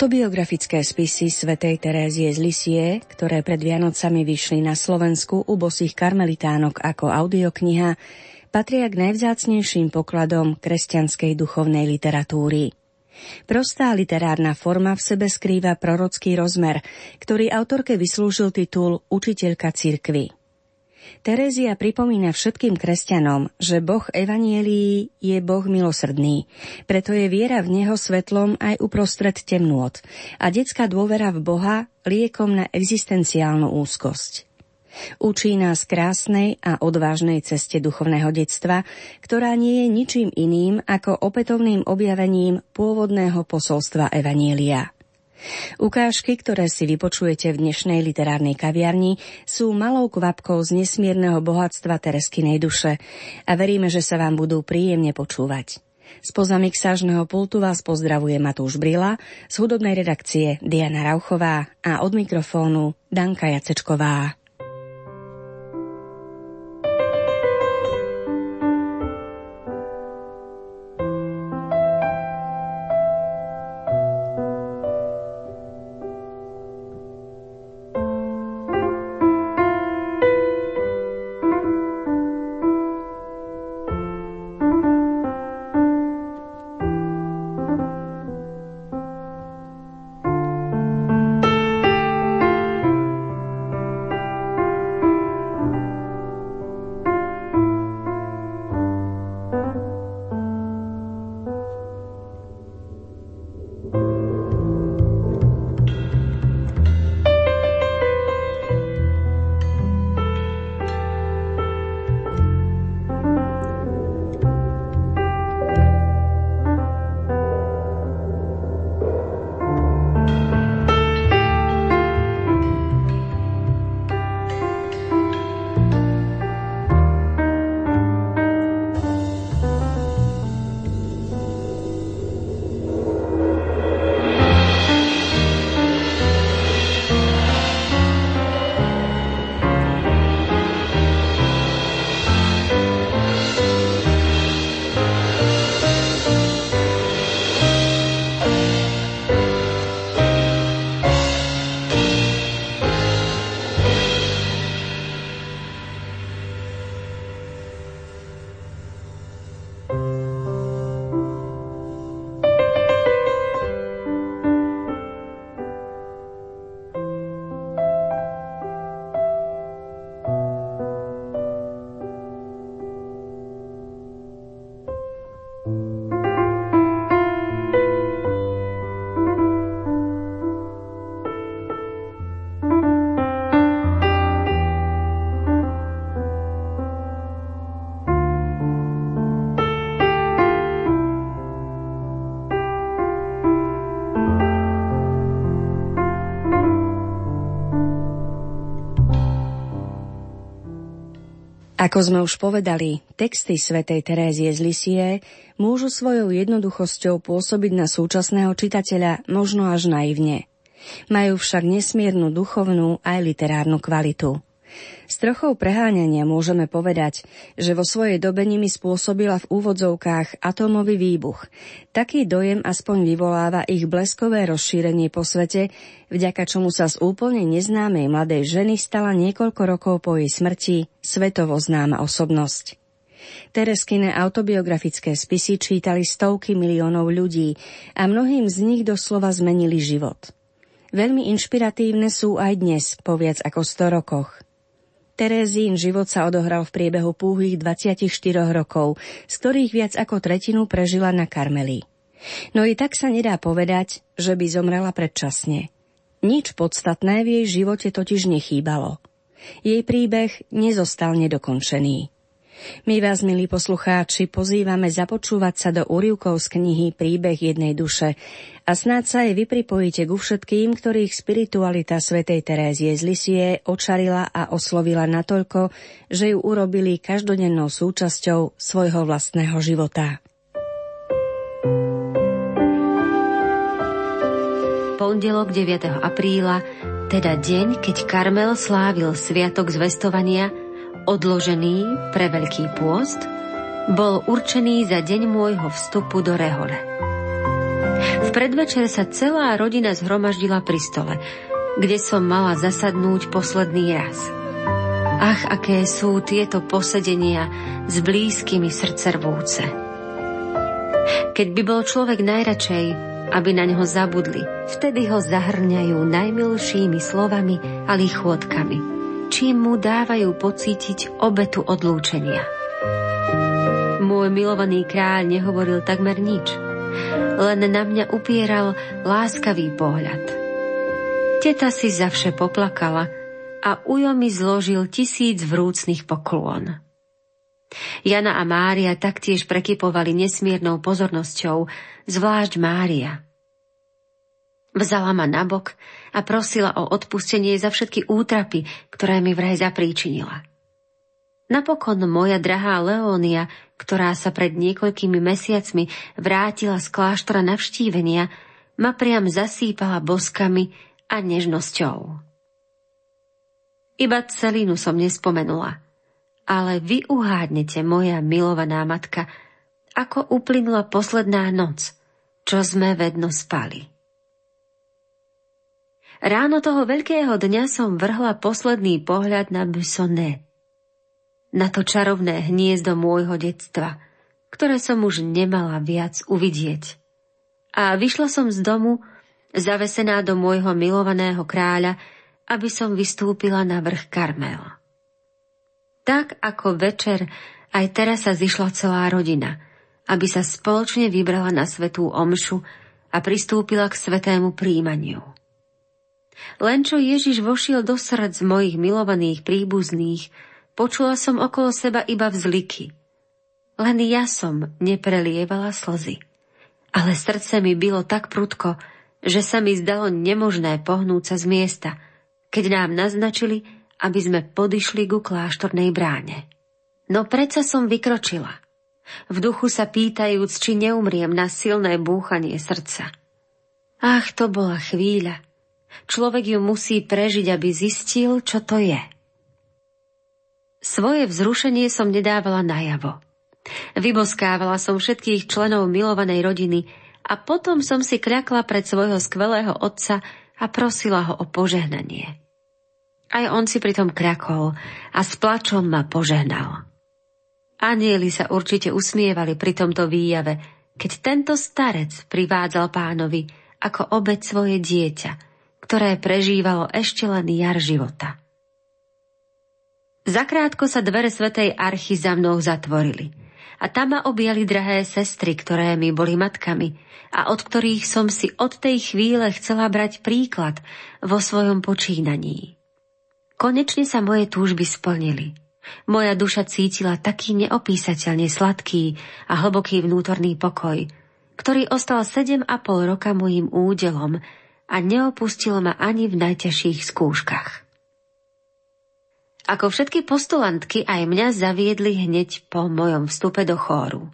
Autobiografické spisy svätej Terézie z Lisie, ktoré pred Vianocami vyšli na Slovensku u bosých karmelitánok ako audiokniha, patria k najvzácnejším pokladom kresťanskej duchovnej literatúry. Prostá literárna forma v sebe skrýva prorocký rozmer, ktorý autorke vyslúžil titul Učiteľka cirkvy. Terézia pripomína všetkým kresťanom, že Boh Evanielii je Boh milosrdný, preto je viera v Neho svetlom aj uprostred temnôt a detská dôvera v Boha liekom na existenciálnu úzkosť. Učí nás krásnej a odvážnej ceste duchovného detstva, ktorá nie je ničím iným ako opätovným objavením pôvodného posolstva Evanielia. Ukážky, ktoré si vypočujete v dnešnej literárnej kaviarni, sú malou kvapkou z nesmierneho bohatstva Tereskinej duše a veríme, že sa vám budú príjemne počúvať. Spoza mixážneho pultu vás pozdravuje Matúš Brila, z hudobnej redakcie Diana Rauchová a od mikrofónu Danka Jacečková. Ako sme už povedali, texty svätej Terézie z Lisie môžu svojou jednoduchosťou pôsobiť na súčasného čitateľa možno až naivne. Majú však nesmiernu duchovnú aj literárnu kvalitu. S trochou preháňania môžeme povedať, že vo svojej dobe nimi spôsobila v úvodzovkách atómový výbuch. Taký dojem aspoň vyvoláva ich bleskové rozšírenie po svete, vďaka čomu sa z úplne neznámej mladej ženy stala niekoľko rokov po jej smrti svetovo známa osobnosť. Tereskine autobiografické spisy čítali stovky miliónov ľudí a mnohým z nich doslova zmenili život. Veľmi inšpiratívne sú aj dnes, po viac ako 100 rokoch. Terézín život sa odohral v priebehu púhých 24 rokov, z ktorých viac ako tretinu prežila na Karmeli. No i tak sa nedá povedať, že by zomrela predčasne. Nič podstatné v jej živote totiž nechýbalo. Jej príbeh nezostal nedokončený. My vás, milí poslucháči, pozývame započúvať sa do úrivkov z knihy Príbeh jednej duše a snáď sa aj vy pripojíte ku všetkým, ktorých spiritualita svätej Terézie z Lisie očarila a oslovila natoľko, že ju urobili každodennou súčasťou svojho vlastného života. pondelok 9. apríla, teda deň, keď Karmel slávil sviatok zvestovania, odložený pre Veľký pôst, bol určený za deň môjho vstupu do Rehole. V predvečer sa celá rodina zhromaždila pri stole, kde som mala zasadnúť posledný raz. Ach, aké sú tieto posedenia s blízkymi srdcervúce. Keď by bol človek najradšej aby na neho zabudli. Vtedy ho zahrňajú najmilšími slovami a lichôtkami, čím mu dávajú pocítiť obetu odlúčenia. Môj milovaný kráľ nehovoril takmer nič, len na mňa upieral láskavý pohľad. Teta si zavše poplakala a ujo mi zložil tisíc vrúcných poklón. Jana a Mária taktiež prekypovali nesmiernou pozornosťou, zvlášť Mária. Vzala ma nabok a prosila o odpustenie za všetky útrapy, ktoré mi vraj zapríčinila. Napokon moja drahá Leónia, ktorá sa pred niekoľkými mesiacmi vrátila z kláštora navštívenia, ma priam zasýpala boskami a nežnosťou. Iba celinu som nespomenula, ale vy uhádnete, moja milovaná matka, ako uplynula posledná noc, čo sme vedno spali. Ráno toho veľkého dňa som vrhla posledný pohľad na Bussonet. Na to čarovné hniezdo môjho detstva, ktoré som už nemala viac uvidieť. A vyšla som z domu, zavesená do môjho milovaného kráľa, aby som vystúpila na vrch Karmel. Tak ako večer, aj teraz sa zišla celá rodina, aby sa spoločne vybrala na svetú omšu a pristúpila k svetému príjmaniu. Len čo Ježiš vošiel do srdc mojich milovaných príbuzných, počula som okolo seba iba vzliky. Len ja som neprelievala slzy. Ale srdce mi bylo tak prudko, že sa mi zdalo nemožné pohnúť sa z miesta, keď nám naznačili, aby sme podišli ku kláštornej bráne. No predsa som vykročila. V duchu sa pýtajúc, či neumriem na silné búchanie srdca. Ach, to bola chvíľa, Človek ju musí prežiť, aby zistil, čo to je. Svoje vzrušenie som nedávala najavo. Vyboskávala som všetkých členov milovanej rodiny a potom som si kľakla pred svojho skvelého otca a prosila ho o požehnanie. Aj on si pritom kľakol a s plačom ma požehnal. Anieli sa určite usmievali pri tomto výjave, keď tento starec privádzal pánovi ako obec svoje dieťa – ktoré prežívalo ešte len jar života. Zakrátko sa dvere Svetej Archy za mnou zatvorili a tam ma objali drahé sestry, ktoré mi boli matkami a od ktorých som si od tej chvíle chcela brať príklad vo svojom počínaní. Konečne sa moje túžby splnili. Moja duša cítila taký neopísateľne sladký a hlboký vnútorný pokoj, ktorý ostal sedem a pol roka mojim údelom a neopustil ma ani v najťažších skúškach. Ako všetky postulantky aj mňa zaviedli hneď po mojom vstupe do chóru.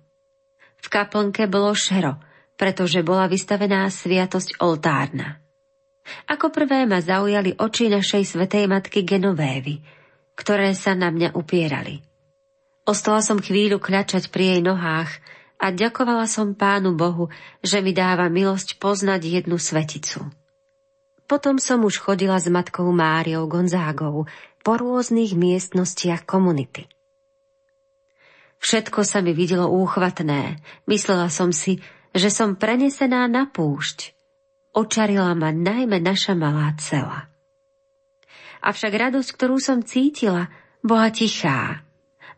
V kaplnke bolo šero, pretože bola vystavená sviatosť oltárna. Ako prvé ma zaujali oči našej svetej matky Genovévy, ktoré sa na mňa upierali. Ostala som chvíľu kľačať pri jej nohách a ďakovala som Pánu Bohu, že mi dáva milosť poznať jednu sveticu. Potom som už chodila s matkou Máriou Gonzágou po rôznych miestnostiach komunity. Všetko sa mi videlo úchvatné. Myslela som si, že som prenesená na púšť. Očarila ma najmä naša malá cela. Avšak radosť, ktorú som cítila, boha tichá.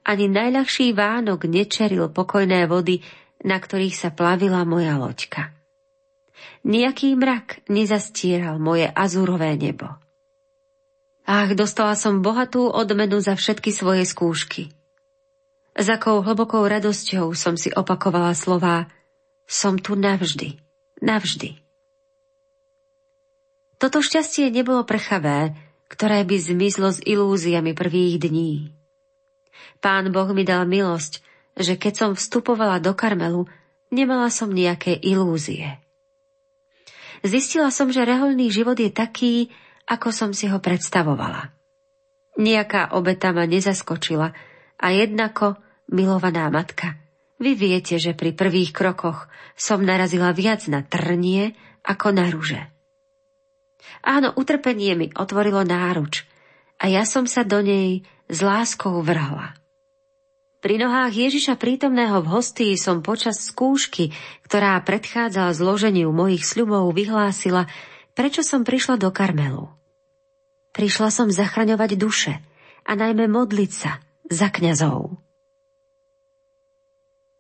Ani najľahší Vánok nečeril pokojné vody, na ktorých sa plavila moja loďka. Nijaký mrak nezastíral moje azúrové nebo. Ach, dostala som bohatú odmenu za všetky svoje skúšky. S akou hlbokou radosťou som si opakovala slová Som tu navždy, navždy. Toto šťastie nebolo prchavé, ktoré by zmizlo s ilúziami prvých dní. Pán Boh mi dal milosť, že keď som vstupovala do Karmelu, nemala som nejaké ilúzie. Zistila som, že reholný život je taký, ako som si ho predstavovala. Nejaká obeta ma nezaskočila a jednako, milovaná matka, vy viete, že pri prvých krokoch som narazila viac na trnie ako na ruže. Áno, utrpenie mi otvorilo náruč a ja som sa do nej s láskou vrhla. Pri nohách Ježiša prítomného v hostii som počas skúšky, ktorá predchádzala zloženiu mojich sľubov, vyhlásila, prečo som prišla do Karmelu. Prišla som zachraňovať duše a najmä modliť sa za kňazov.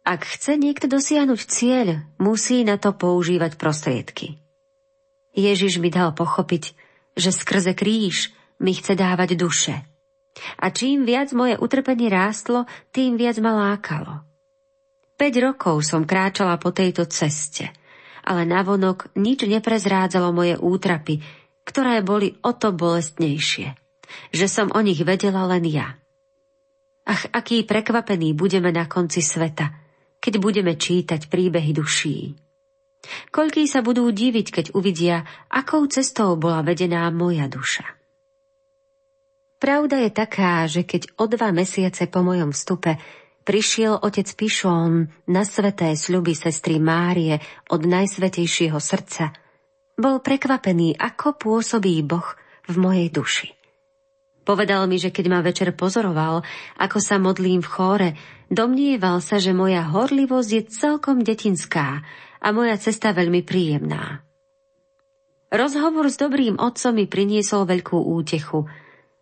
Ak chce niekto dosiahnuť cieľ, musí na to používať prostriedky. Ježiš mi dal pochopiť, že skrze kríž mi chce dávať duše – a čím viac moje utrpenie rástlo, tým viac ma lákalo. 5 rokov som kráčala po tejto ceste, ale navonok nič neprezrádzalo moje útrapy, ktoré boli o to bolestnejšie, že som o nich vedela len ja. Ach, aký prekvapený budeme na konci sveta, keď budeme čítať príbehy duší. Koľký sa budú diviť, keď uvidia, akou cestou bola vedená moja duša. Pravda je taká, že keď o dva mesiace po mojom vstupe prišiel otec Pišón na sveté sľuby sestry Márie od Najsvetejšieho srdca, bol prekvapený, ako pôsobí Boh v mojej duši. Povedal mi, že keď ma večer pozoroval, ako sa modlím v chóre, domnieval sa, že moja horlivosť je celkom detinská a moja cesta veľmi príjemná. Rozhovor s dobrým otcom mi priniesol veľkú útechu –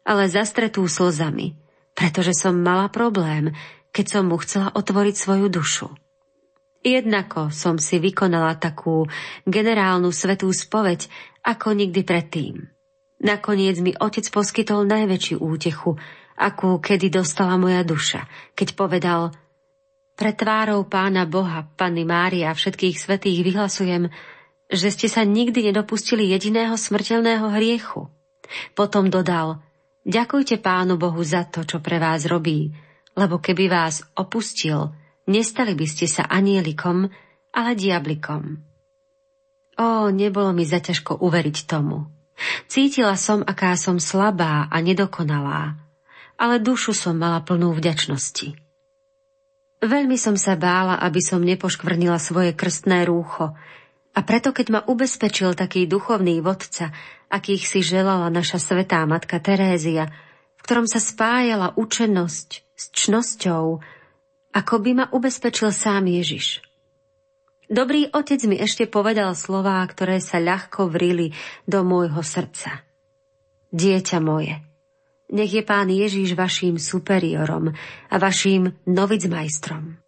ale zastretú slzami, pretože som mala problém, keď som mu chcela otvoriť svoju dušu. Jednako som si vykonala takú generálnu svetú spoveď, ako nikdy predtým. Nakoniec mi otec poskytol najväčšiu útechu, akú kedy dostala moja duša, keď povedal Pre tvárou pána Boha, Panny Mária a všetkých svetých vyhlasujem, že ste sa nikdy nedopustili jediného smrteľného hriechu. Potom dodal, Ďakujte Pánu Bohu za to, čo pre vás robí, lebo keby vás opustil, nestali by ste sa anielikom, ale diablikom. Ó, nebolo mi zaťažko uveriť tomu. Cítila som, aká som slabá a nedokonalá, ale dušu som mala plnú vďačnosti. Veľmi som sa bála, aby som nepoškvrnila svoje krstné rúcho, a preto, keď ma ubezpečil taký duchovný vodca, akých si želala naša svetá matka Terézia, v ktorom sa spájala učenosť s čnosťou, ako by ma ubezpečil sám Ježiš. Dobrý otec mi ešte povedal slová, ktoré sa ľahko vrili do môjho srdca. Dieťa moje, nech je pán Ježiš vaším superiorom a vaším novicmajstrom.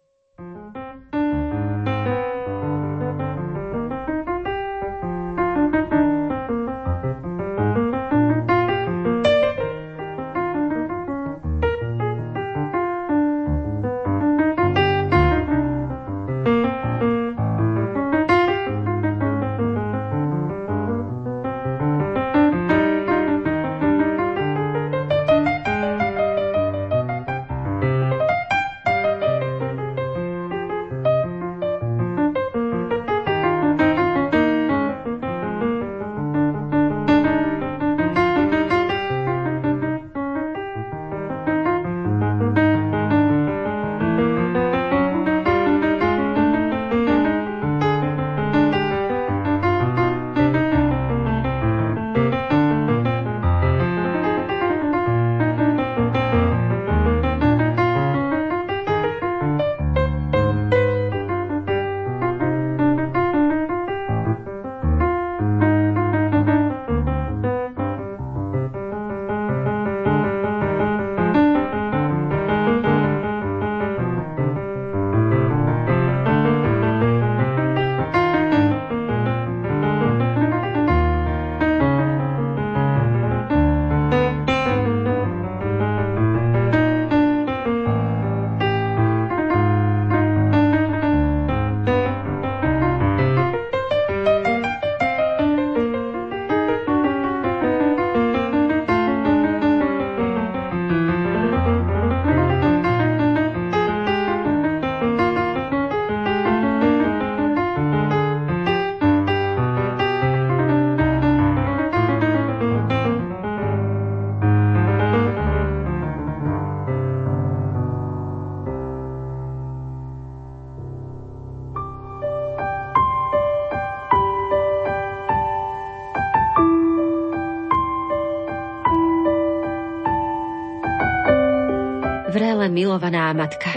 Milovaná matka,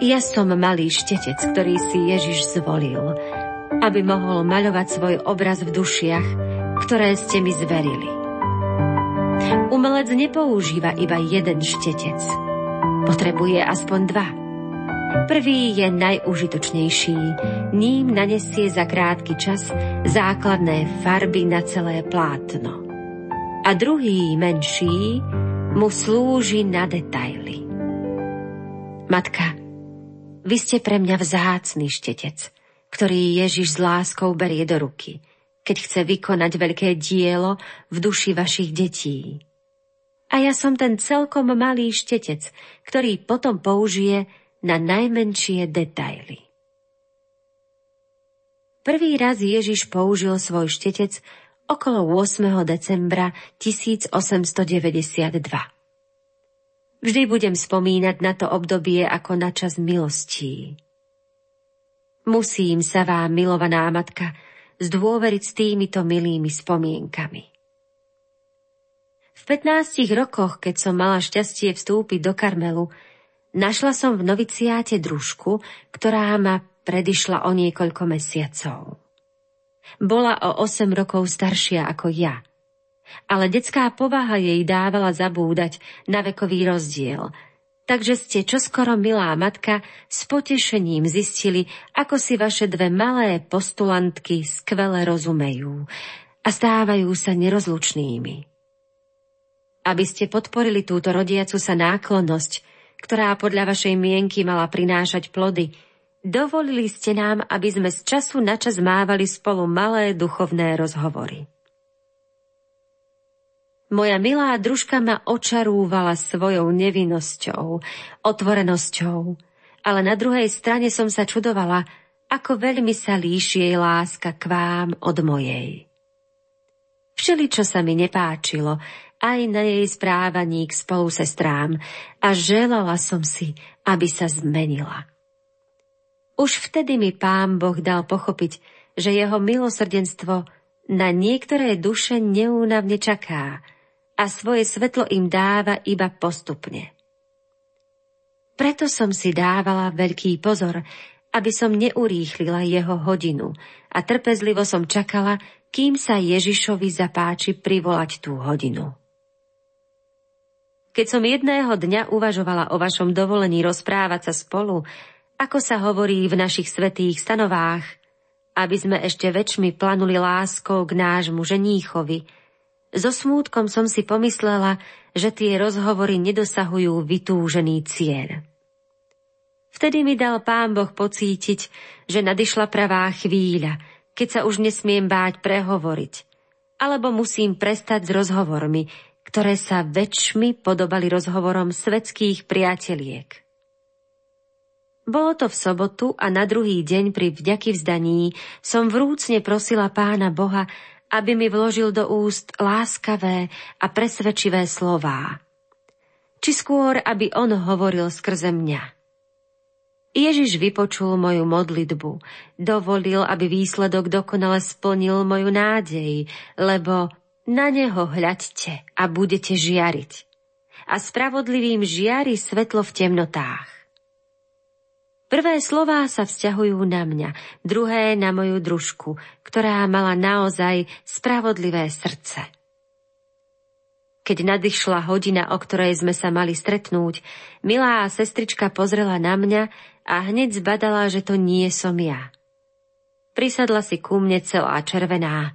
ja som malý štetec, ktorý si Ježiš zvolil, aby mohol maľovať svoj obraz v dušiach, ktoré ste mi zverili. Umelec nepoužíva iba jeden štetec. Potrebuje aspoň dva. Prvý je najúžitočnejší, ním nanesie za krátky čas základné farby na celé plátno. A druhý, menší, mu slúži na detaily. Matka, vy ste pre mňa vzácný štetec, ktorý Ježiš s láskou berie do ruky, keď chce vykonať veľké dielo v duši vašich detí. A ja som ten celkom malý štetec, ktorý potom použije na najmenšie detaily. Prvý raz Ježiš použil svoj štetec okolo 8. decembra 1892. Vždy budem spomínať na to obdobie ako na čas milostí. Musím sa vám, milovaná matka, zdôveriť s týmito milými spomienkami. V 15 rokoch, keď som mala šťastie vstúpiť do Karmelu, Našla som v noviciáte družku, ktorá ma predišla o niekoľko mesiacov. Bola o 8 rokov staršia ako ja. Ale detská povaha jej dávala zabúdať na vekový rozdiel, takže ste čoskoro, milá matka, s potešením zistili, ako si vaše dve malé postulantky skvele rozumejú a stávajú sa nerozlučnými. Aby ste podporili túto rodiacu sa náklonnosť, ktorá podľa vašej mienky mala prinášať plody, dovolili ste nám, aby sme z času na čas mávali spolu malé duchovné rozhovory. Moja milá družka ma očarúvala svojou nevinnosťou, otvorenosťou, ale na druhej strane som sa čudovala, ako veľmi sa líši jej láska k vám od mojej. Všeli, čo sa mi nepáčilo, aj na jej správaní k spolusestrám a želala som si, aby sa zmenila. Už vtedy mi pán Boh dal pochopiť, že jeho milosrdenstvo na niektoré duše neúnavne čaká a svoje svetlo im dáva iba postupne. Preto som si dávala veľký pozor, aby som neurýchlila jeho hodinu a trpezlivo som čakala, kým sa Ježišovi zapáči privolať tú hodinu. Keď som jedného dňa uvažovala o vašom dovolení rozprávať sa spolu, ako sa hovorí v našich svetých stanovách, aby sme ešte väčšmi planuli láskou k nášmu ženíchovi, so smútkom som si pomyslela, že tie rozhovory nedosahujú vytúžený cieľ. Vtedy mi dal pán Boh pocítiť, že nadišla pravá chvíľa, keď sa už nesmiem báť prehovoriť, alebo musím prestať s rozhovormi, ktoré sa väčšmi podobali rozhovorom svetských priateliek. Bolo to v sobotu a na druhý deň pri vďaky vzdaní som vrúcne prosila pána Boha, aby mi vložil do úst láskavé a presvedčivé slová. Či skôr, aby on hovoril skrze mňa. Ježiš vypočul moju modlitbu, dovolil, aby výsledok dokonale splnil moju nádej, lebo na neho hľaďte a budete žiariť. A spravodlivým žiari svetlo v temnotách. Prvé slová sa vzťahujú na mňa, druhé na moju družku, ktorá mala naozaj spravodlivé srdce. Keď nadišla hodina, o ktorej sme sa mali stretnúť, milá sestrička pozrela na mňa a hneď zbadala, že to nie som ja. Prisadla si ku mne celá červená,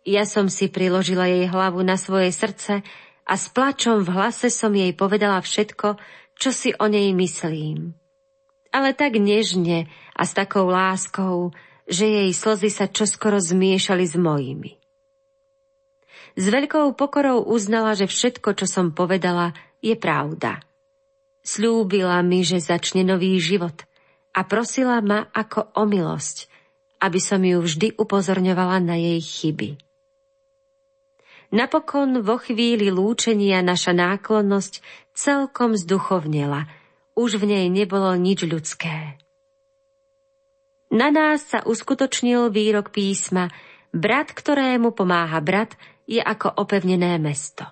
ja som si priložila jej hlavu na svoje srdce a s plačom v hlase som jej povedala všetko, čo si o nej myslím. Ale tak nežne a s takou láskou, že jej slzy sa čoskoro zmiešali s mojimi. S veľkou pokorou uznala, že všetko, čo som povedala, je pravda. Sľúbila mi, že začne nový život a prosila ma ako o milosť, aby som ju vždy upozorňovala na jej chyby. Napokon vo chvíli lúčenia naša náklonnosť celkom zduchovnela. Už v nej nebolo nič ľudské. Na nás sa uskutočnil výrok písma Brat, ktorému pomáha brat, je ako opevnené mesto.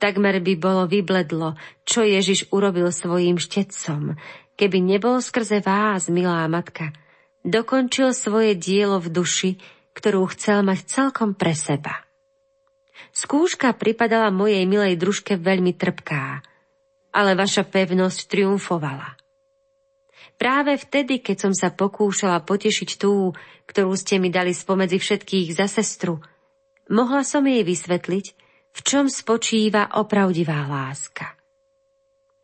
Takmer by bolo vybledlo, čo Ježiš urobil svojim štecom, keby nebol skrze vás, milá matka, dokončil svoje dielo v duši, ktorú chcel mať celkom pre seba. Skúška pripadala mojej milej družke veľmi trpká, ale vaša pevnosť triumfovala. Práve vtedy, keď som sa pokúšala potešiť tú, ktorú ste mi dali spomedzi všetkých za sestru, mohla som jej vysvetliť, v čom spočíva opravdivá láska.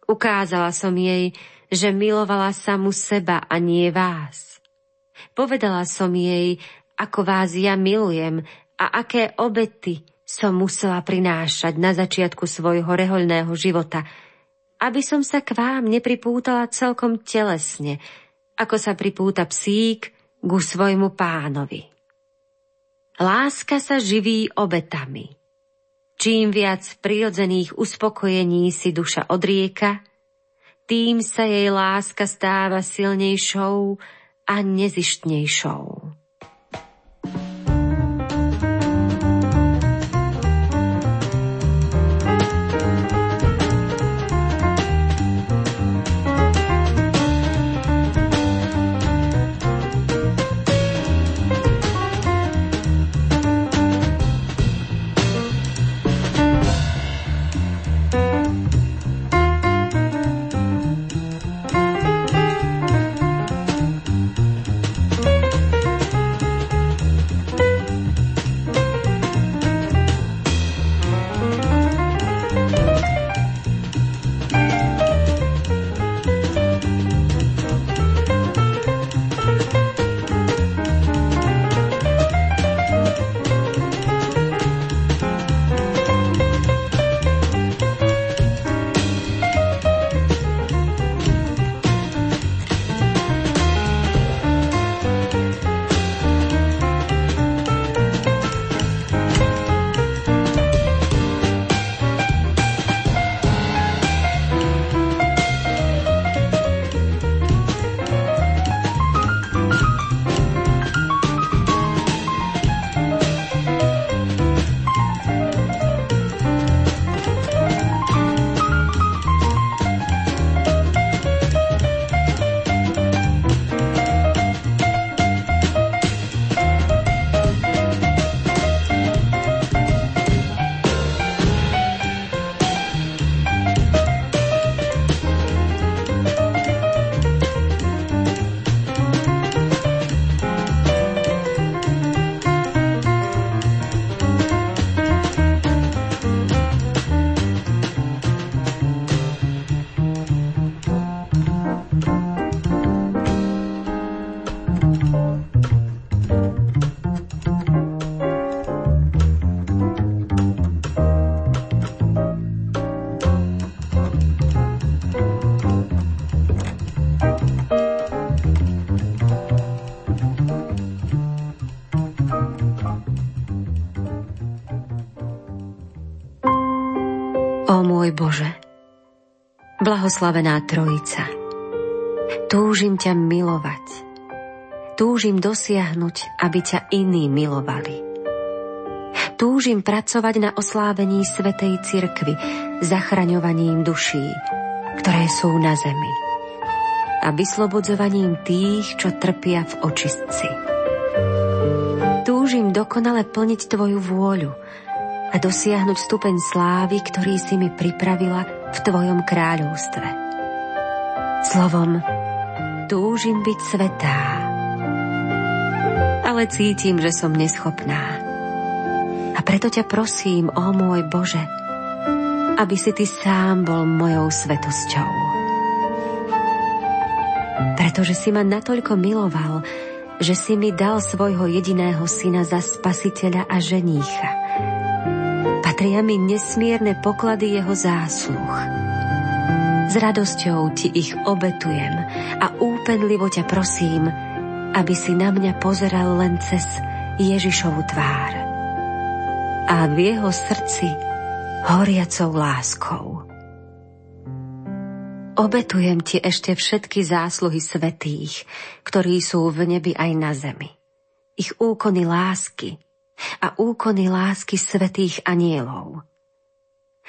Ukázala som jej, že milovala samu seba a nie vás. Povedala som jej, ako vás ja milujem a aké obety som musela prinášať na začiatku svojho rehoľného života, aby som sa k vám nepripútala celkom telesne, ako sa pripúta psík ku svojmu pánovi. Láska sa živí obetami. Čím viac prirodzených uspokojení si duša odrieka, tým sa jej láska stáva silnejšou a nezištnejšou. Bože, blahoslavená Trojica, túžim ťa milovať, túžim dosiahnuť, aby ťa iní milovali. Túžim pracovať na oslávení Svetej Cirkvy, zachraňovaním duší, ktoré sú na zemi a vyslobodzovaním tých, čo trpia v očistci. Túžim dokonale plniť Tvoju vôľu, a dosiahnuť stupeň slávy, ktorý si mi pripravila v Tvojom kráľovstve. Slovom, túžim byť svetá, ale cítim, že som neschopná. A preto ťa prosím, ó môj Bože, aby si Ty sám bol mojou svetosťou. Pretože si ma natoľko miloval, že si mi dal svojho jediného syna za spasiteľa a ženícha – patria mi nesmierne poklady jeho zásluh. S radosťou ti ich obetujem a úpenlivo ťa prosím, aby si na mňa pozeral len cez Ježišovu tvár a v jeho srdci horiacou láskou. Obetujem ti ešte všetky zásluhy svetých, ktorí sú v nebi aj na zemi. Ich úkony lásky, a úkony lásky svetých anielov.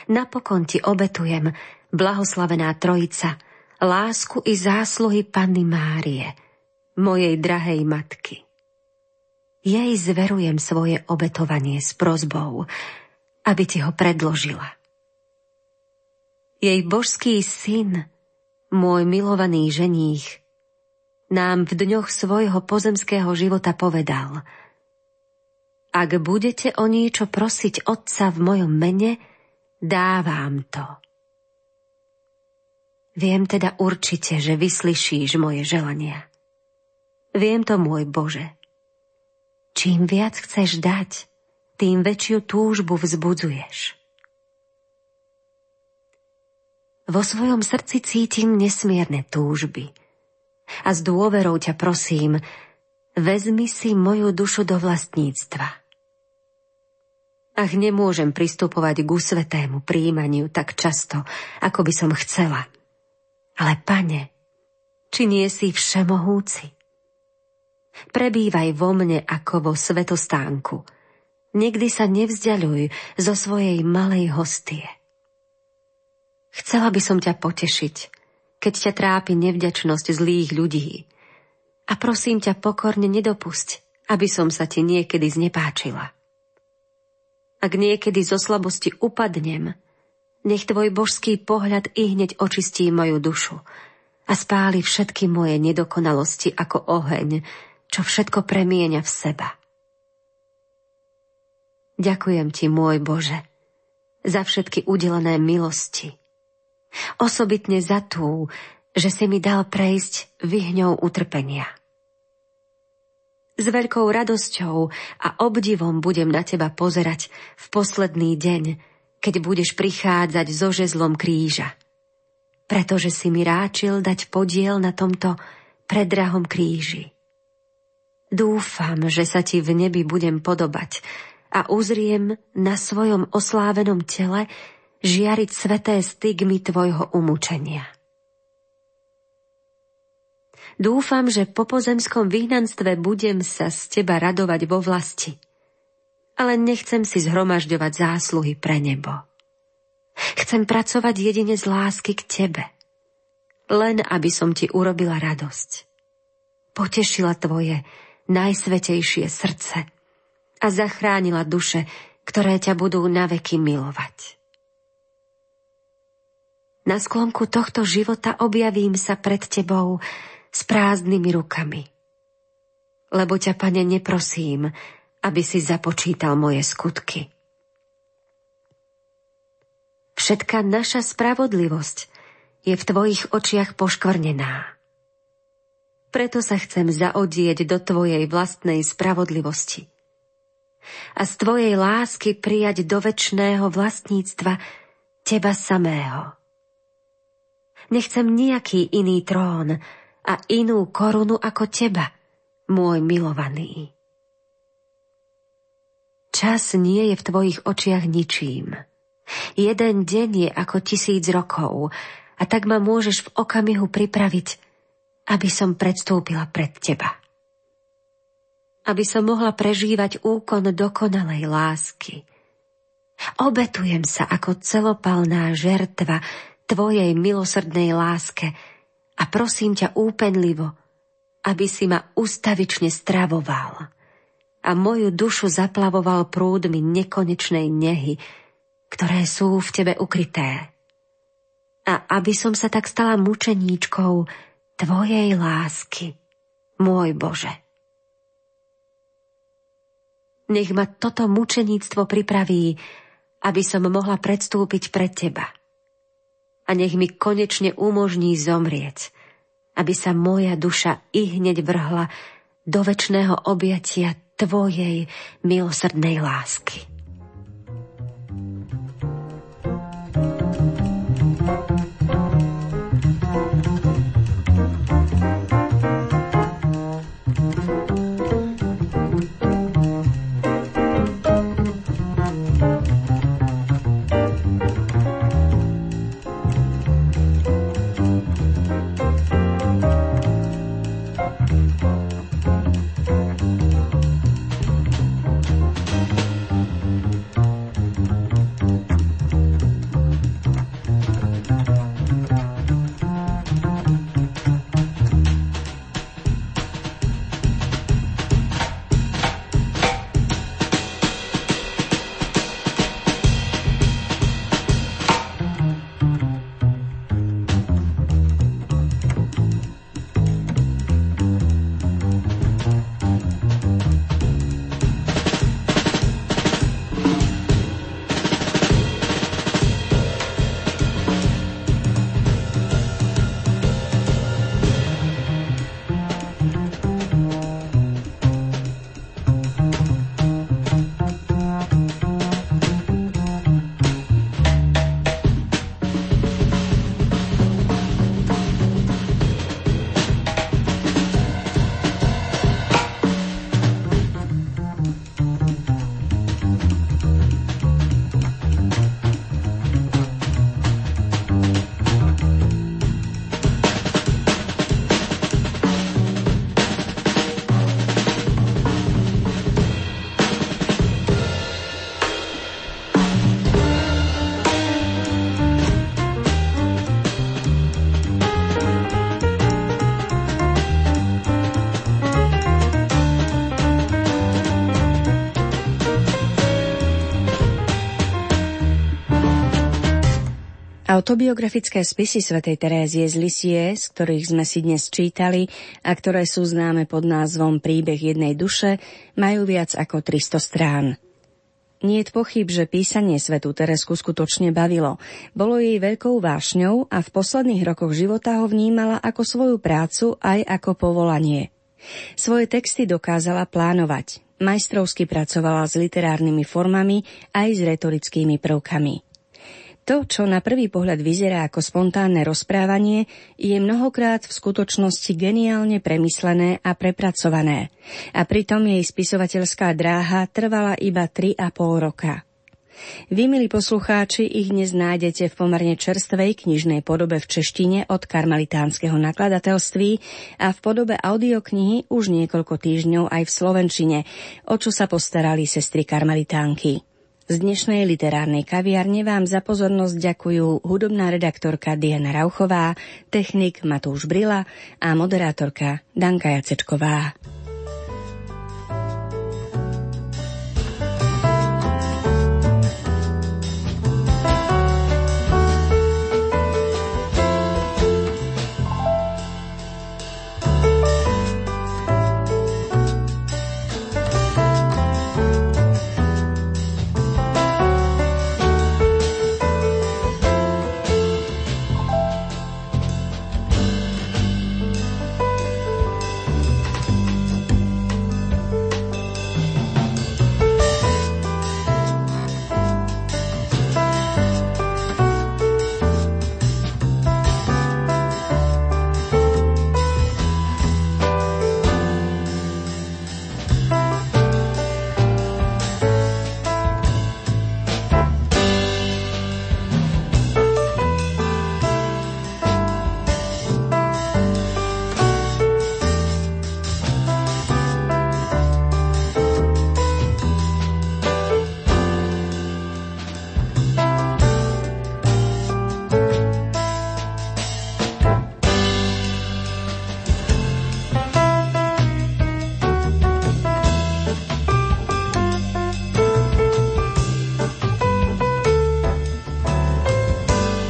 Napokon ti obetujem, blahoslavená Trojica, lásku i zásluhy Panny Márie, mojej drahej matky. Jej zverujem svoje obetovanie s prozbou, aby ti ho predložila. Jej božský syn, môj milovaný ženích, nám v dňoch svojho pozemského života povedal Ak budete o niečo prosiť Otca v mojom mene, dávam to. Viem teda určite, že vyslyšíš moje želania. Viem to, môj Bože. Čím viac chceš dať, tým väčšiu túžbu vzbudzuješ. Vo svojom srdci cítim nesmierne túžby. A s dôverou ťa prosím, vezmi si moju dušu do vlastníctva. Ach, nemôžem pristupovať k svetému príjmaniu tak často, ako by som chcela – ale pane, či nie si všemohúci? Prebývaj vo mne ako vo svetostánku. Nikdy sa nevzdialuj zo svojej malej hostie. Chcela by som ťa potešiť, keď ťa trápi nevďačnosť zlých ľudí. A prosím ťa pokorne nedopusť, aby som sa ti niekedy znepáčila. Ak niekedy zo slabosti upadnem, nech tvoj božský pohľad i hneď očistí moju dušu a spáli všetky moje nedokonalosti ako oheň, čo všetko premieňa v seba. Ďakujem ti, môj Bože, za všetky udelené milosti. Osobitne za tú, že si mi dal prejsť vyhňou utrpenia. S veľkou radosťou a obdivom budem na teba pozerať v posledný deň, keď budeš prichádzať so žezlom kríža. Pretože si mi ráčil dať podiel na tomto predrahom kríži. Dúfam, že sa ti v nebi budem podobať a uzriem na svojom oslávenom tele žiariť sveté stigmy tvojho umúčenia. Dúfam, že po pozemskom vyhnanstve budem sa z teba radovať vo vlasti – ale nechcem si zhromažďovať zásluhy pre nebo. Chcem pracovať jedine z lásky k tebe. Len aby som ti urobila radosť. Potešila tvoje najsvetejšie srdce a zachránila duše, ktoré ťa budú naveky milovať. Na sklonku tohto života objavím sa pred tebou s prázdnymi rukami. Lebo ťa, pane, neprosím, aby si započítal moje skutky. Všetka naša spravodlivosť je v tvojich očiach poškvrnená. Preto sa chcem zaodieť do tvojej vlastnej spravodlivosti a z tvojej lásky prijať do väčšného vlastníctva teba samého. Nechcem nejaký iný trón a inú korunu ako teba, môj milovaný. Čas nie je v tvojich očiach ničím. Jeden deň je ako tisíc rokov a tak ma môžeš v okamihu pripraviť, aby som predstúpila pred teba. Aby som mohla prežívať úkon dokonalej lásky. Obetujem sa ako celopalná žertva tvojej milosrdnej láske a prosím ťa úpenlivo, aby si ma ustavične stravoval a moju dušu zaplavoval prúdmi nekonečnej nehy, ktoré sú v tebe ukryté. A aby som sa tak stala mučeníčkou tvojej lásky, môj Bože. Nech ma toto mučeníctvo pripraví, aby som mohla predstúpiť pred teba. A nech mi konečne umožní zomrieť, aby sa moja duša i hneď vrhla do väčšného objatia Tvojej milosrdnej lásky. Autobiografické spisy svätej Terézie z Lisie, z ktorých sme si dnes čítali a ktoré sú známe pod názvom Príbeh jednej duše, majú viac ako 300 strán. Nie je pochyb, že písanie svetu Teresku skutočne bavilo. Bolo jej veľkou vášňou a v posledných rokoch života ho vnímala ako svoju prácu aj ako povolanie. Svoje texty dokázala plánovať. Majstrovsky pracovala s literárnymi formami aj s retorickými prvkami. To, čo na prvý pohľad vyzerá ako spontánne rozprávanie, je mnohokrát v skutočnosti geniálne premyslené a prepracované. A pritom jej spisovateľská dráha trvala iba 3,5 roka. Vy, milí poslucháči, ich dnes nájdete v pomerne čerstvej knižnej podobe v češtine od karmelitánskeho nakladateľství a v podobe audioknihy už niekoľko týždňov aj v slovenčine, o čo sa postarali sestry karmelitánky. Z dnešnej literárnej kaviarne vám za pozornosť ďakujú hudobná redaktorka Diana Rauchová, technik Matúš Brila a moderátorka Danka Jacečková.